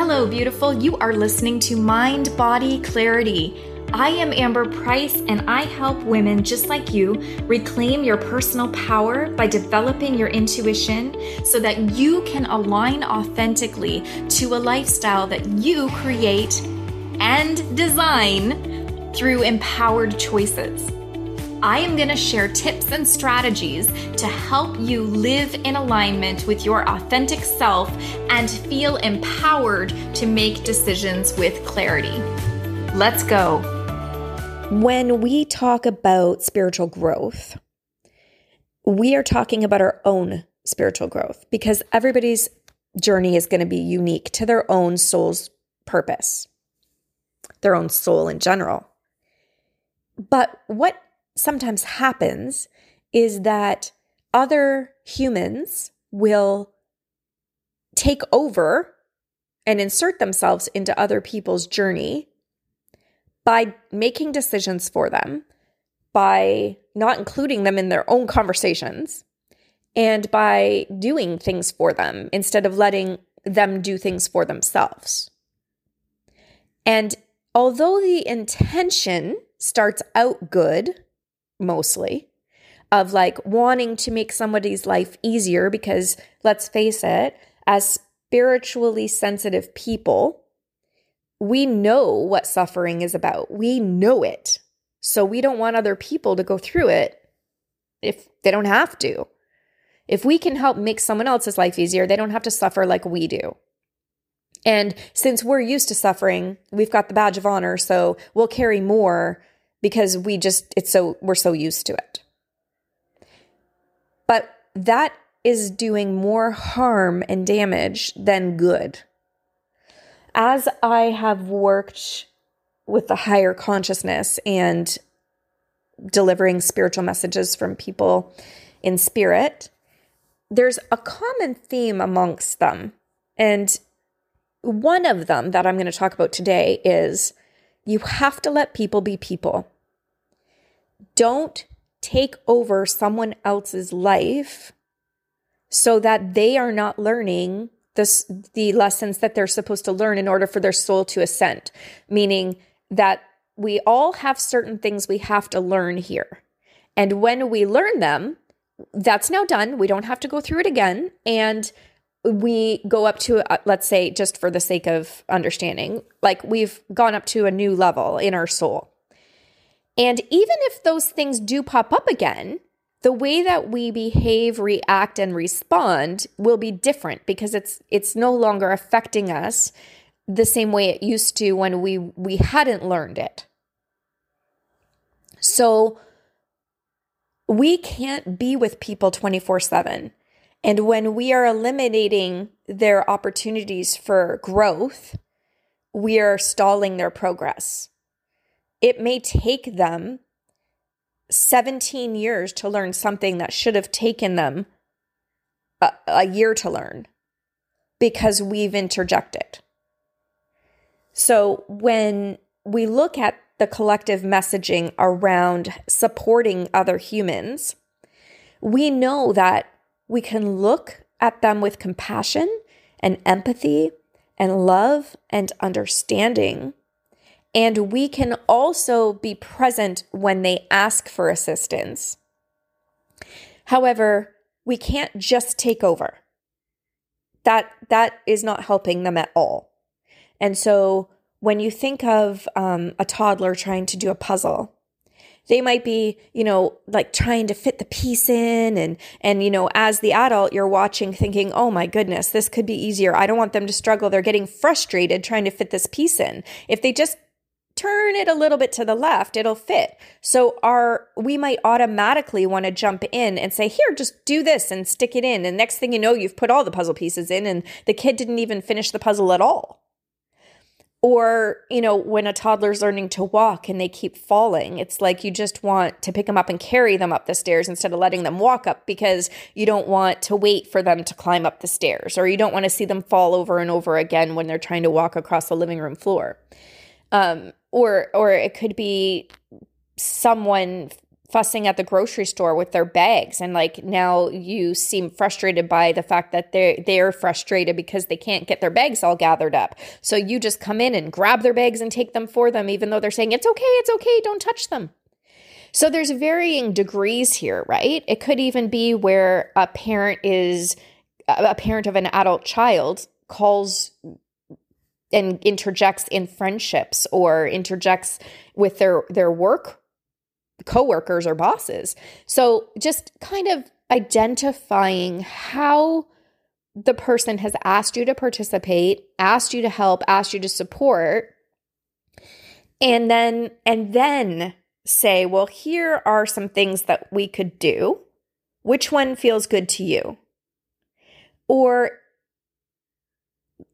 Hello, beautiful. You are listening to Mind Body Clarity. I am Amber Price, and I help women just like you reclaim your personal power by developing your intuition so that you can align authentically to a lifestyle that you create and design through empowered choices. I am going to share tips and strategies to help you live in alignment with your authentic self and feel empowered to make decisions with clarity. Let's go. When we talk about spiritual growth, we are talking about our own spiritual growth because everybody's journey is going to be unique to their own soul's purpose, their own soul in general. But what sometimes happens is that other humans will take over and insert themselves into other people's journey by making decisions for them, by not including them in their own conversations, and by doing things for them instead of letting them do things for themselves. And although the intention starts out good, mostly of like wanting to make somebody's life easier because let's face it, as spiritually sensitive people, we know what suffering is about. We know it. So we don't want other people to go through it if they don't have to. If we can help make someone else's life easier, they don't have to suffer like we do. And since we're used to suffering, we've got the badge of honor, so we'll carry more because we just, it's so, we're so used to it. But that is doing more harm and damage than good. As I have worked with the higher consciousness and delivering spiritual messages from people in spirit, there's a common theme amongst them. And one of them that I'm going to talk about today is you have to let people be people. Don't take over someone else's life so that they are not learning this, the lessons that they're supposed to learn in order for their soul to ascend. Meaning that we all have certain things we have to learn here. And when we learn them, that's now done. We don't have to go through it again. And we go up to, uh, let's say, just for the sake of understanding, like we've gone up to a new level in our soul. And even if those things do pop up again, the way that we behave, react, and respond will be different because it's it's no longer affecting us the same way it used to when we we hadn't learned it. So we can't be with people 24/7. And when we are eliminating their opportunities for growth, we are stalling their progress. It may take them 17 years to learn something that should have taken them a, a year to learn because we've interjected. So when we look at the collective messaging around supporting other humans, we know that we can look at them with compassion and empathy and love and understanding. And we can also be present when they ask for assistance. However, we can't just take over. That that is not helping them at all. And so when you think of um, a toddler trying to do a puzzle, they might be, you know, like trying to fit the piece in and and you know, as the adult you're watching thinking, "Oh my goodness, this could be easier. I don't want them to struggle. They're getting frustrated trying to fit this piece in." If they just turn it a little bit to the left, it'll fit. So our we might automatically want to jump in and say, "Here, just do this and stick it in." And next thing you know, you've put all the puzzle pieces in and the kid didn't even finish the puzzle at all. Or, you know, when a toddler's learning to walk and they keep falling, it's like you just want to pick them up and carry them up the stairs instead of letting them walk up because you don't want to wait for them to climb up the stairs or you don't want to see them fall over and over again when they're trying to walk across the living room floor. Um, or or it could be someone fussing at the grocery store with their bags. And like now you seem frustrated by the fact that they're they're frustrated because they can't get their bags all gathered up. So you just come in and grab their bags and take them for them even though they're saying it's okay it's okay don't touch them. So there's varying degrees here right? It could even be where a parent is a parent of an adult child calls and interjects in friendships or interjects with their their work coworkers or bosses. So just kind of identifying how the person has asked you to participate, asked you to help, asked you to support and then and then say, well, here are some things that we could do. Which one feels good to you? Or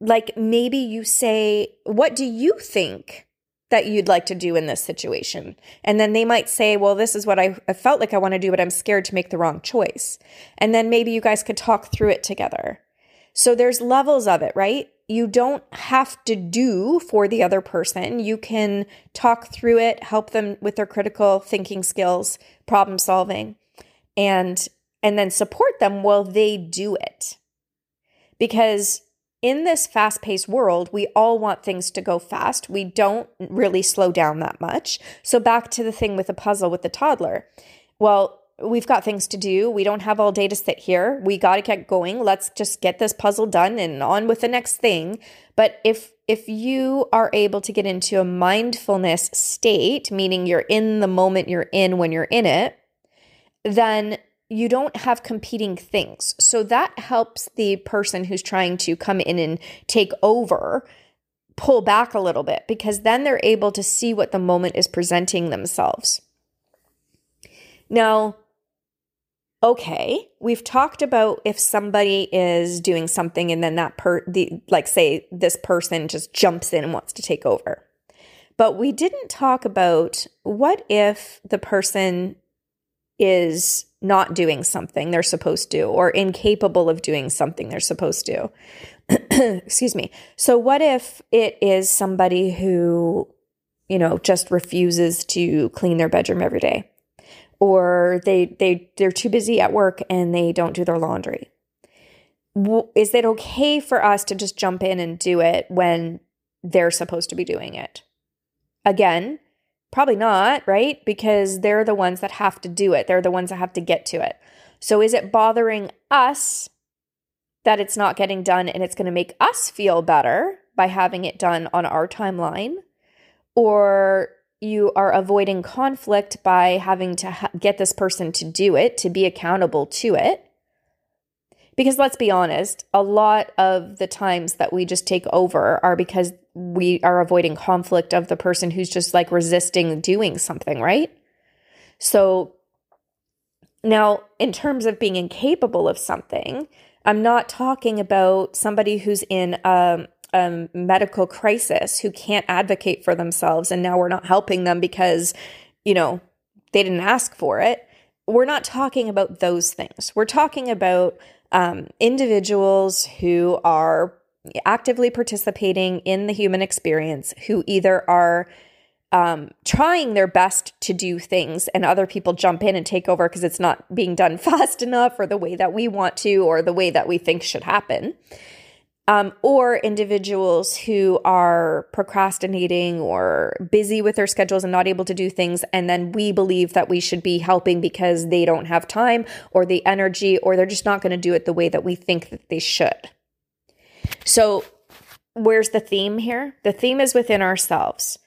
like maybe you say, what do you think that you'd like to do in this situation. And then they might say, well, this is what I, I felt like I want to do, but I'm scared to make the wrong choice. And then maybe you guys could talk through it together. So there's levels of it, right? You don't have to do for the other person. You can talk through it, help them with their critical thinking skills, problem solving, and and then support them while they do it. Because in this fast paced world, we all want things to go fast. We don't really slow down that much. So, back to the thing with the puzzle with the toddler. Well, we've got things to do. We don't have all day to sit here. We got to get going. Let's just get this puzzle done and on with the next thing. But if if you are able to get into a mindfulness state, meaning you're in the moment you're in when you're in it, then you don't have competing things. So that helps the person who's trying to come in and take over pull back a little bit because then they're able to see what the moment is presenting themselves. Now, okay, we've talked about if somebody is doing something and then that per the like say this person just jumps in and wants to take over. But we didn't talk about what if the person is not doing something they're supposed to or incapable of doing something they're supposed to. Excuse me. So, what if it is somebody who, you know, just refuses to clean their bedroom every day? Or they they they're too busy at work and they don't do their laundry. Is it okay for us to just jump in and do it when they're supposed to be doing it? Again, Probably not, right? Because they're the ones that have to do it. They're the ones that have to get to it. So is it bothering us that it's not getting done and it's going to make us feel better by having it done on our timeline? Or you are avoiding conflict by having to ha- get this person to do it, to be accountable to it? Because let's be honest, a lot of the times that we just take over are because we are avoiding conflict of the person who's just like resisting doing something, right? So now, in terms of being incapable of something, I'm not talking about somebody who's in a, a, medical crisis who can't advocate for themselves and now we're not helping them because, you know, they didn't ask for it. We're not talking about those things. We're talking about um, individuals who are actively participating in the human experience who either are um, trying their best to do things and other people jump in and take over because it's not being done fast enough or the way that we want to or the way that we think should happen. Um, or individuals who are procrastinating or busy with their schedules and not able to do things. And then we believe that we should be helping because they don't have time or the energy or they're just not going to do it the way that we think that they should. So, where's the theme here? The theme is within ourselves.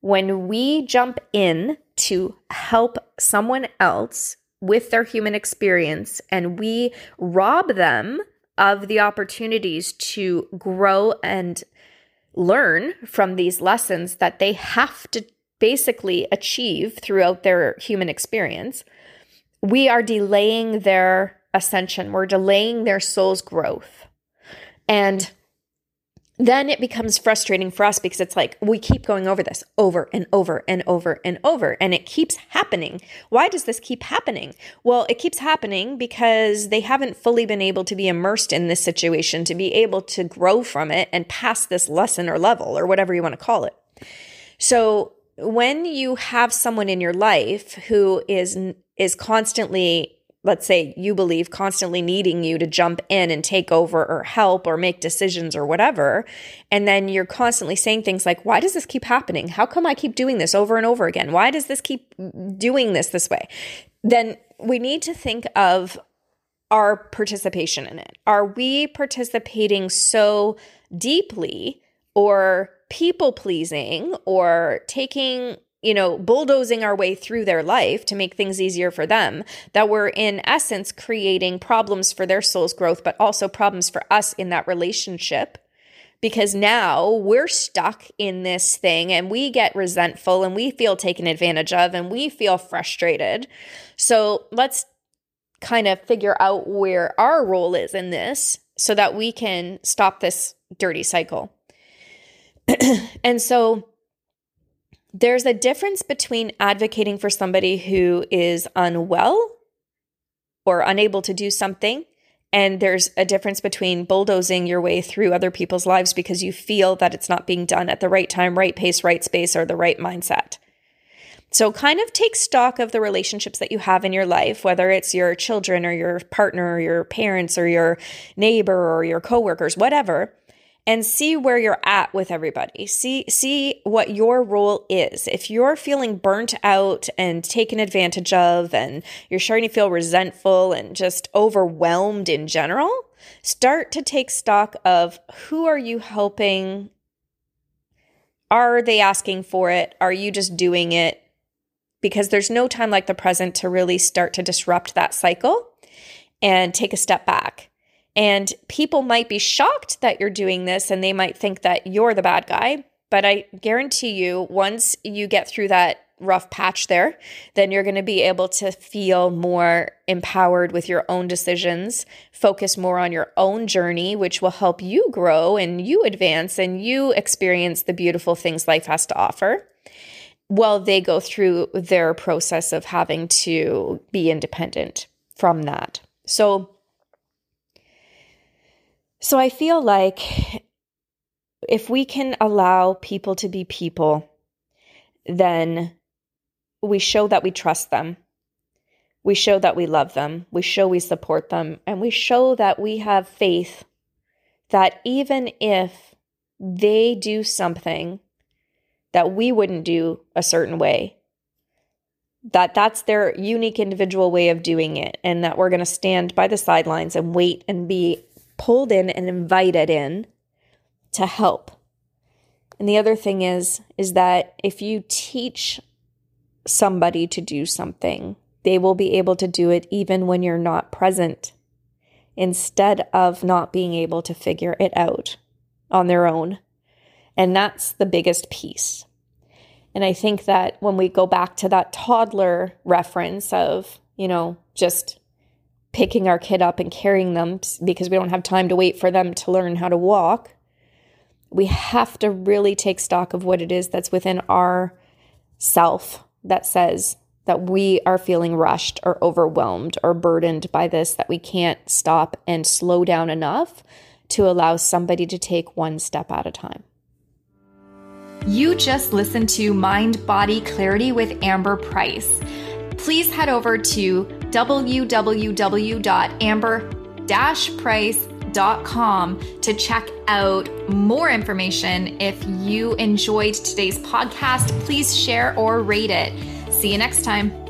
When we jump in to help someone else with their human experience and we rob them of the opportunities to grow and learn from these lessons that they have to basically achieve throughout their human experience, we are delaying their ascension. We're delaying their soul's growth. And then it becomes frustrating for us because it's like we keep going over this over and over and over and over, and it keeps happening. Why does this keep happening? Well, it keeps happening because they haven't fully been able to be immersed in this situation to be able to grow from it and pass this lesson or level or whatever you want to call it. So when you have someone in your life who is is constantly let's say you believe constantly needing you to jump in and take over or help or make decisions or whatever and then you're constantly saying things like why does this keep happening? How come i keep doing this over and over again? Why does this keep doing this this way? Then we need to think of our participation in it. Are we participating so deeply or people pleasing or taking you know, bulldozing our way through their life to make things easier for them, that we're in essence creating problems for their soul's growth, but also problems for us in that relationship. Because now we're stuck in this thing and we get resentful and we feel taken advantage of and we feel frustrated. So let's kind of figure out where our role is in this so that we can stop this dirty cycle. and so there's a difference between advocating for somebody who is unwell or unable to do something. And there's a difference between bulldozing your way through other people's lives because you feel that it's not being done at the right time, right pace, right space, or the right mindset. So, kind of take stock of the relationships that you have in your life, whether it's your children or your partner or your parents or your neighbor or your coworkers, whatever and see where you're at with everybody. See see what your role is. If you're feeling burnt out and taken advantage of and you're starting to feel resentful and just overwhelmed in general, start to take stock of who are you helping? Are they asking for it? Are you just doing it? Because there's no time like the present to really start to disrupt that cycle and take a step back and people might be shocked that you're doing this and they might think that you're the bad guy. But I guarantee you, once you get through that rough patch there, then you're going to be able to feel more empowered with your own decisions, focus more on your own journey, which will help you grow and you advance and you experience the beautiful things life has to offer while they go through their process of having to be independent from that. So, so I feel like if we can allow people to be people, then we show that we trust them. We show that we love them. We show we support them. And we show that we have faith that even if they do something that we wouldn't do a certain way, that that's their unique individual way of doing it and that we're going to stand by the sidelines and wait and be pulled in and invited in to help. And the other thing is is that if you teach somebody to do something, they will be able to do it even when you're not present instead of not being able to figure it out on their own. And that's the biggest piece. And I think that when we go back to that toddler reference of, you know, just picking our kid up and carrying them because we don't have time to wait for them to learn how to walk. We have to really take stock of what it is that's within our self that says that we are feeling rushed or overwhelmed or burdened by this, that we can't stop and slow down enough to allow somebody to take one step at a time. You just listened to Mind Body Clarity with Amber Price please head over to www.amber-price.com to check out more information. If you enjoyed today's podcast, please share or rate it. See you next time.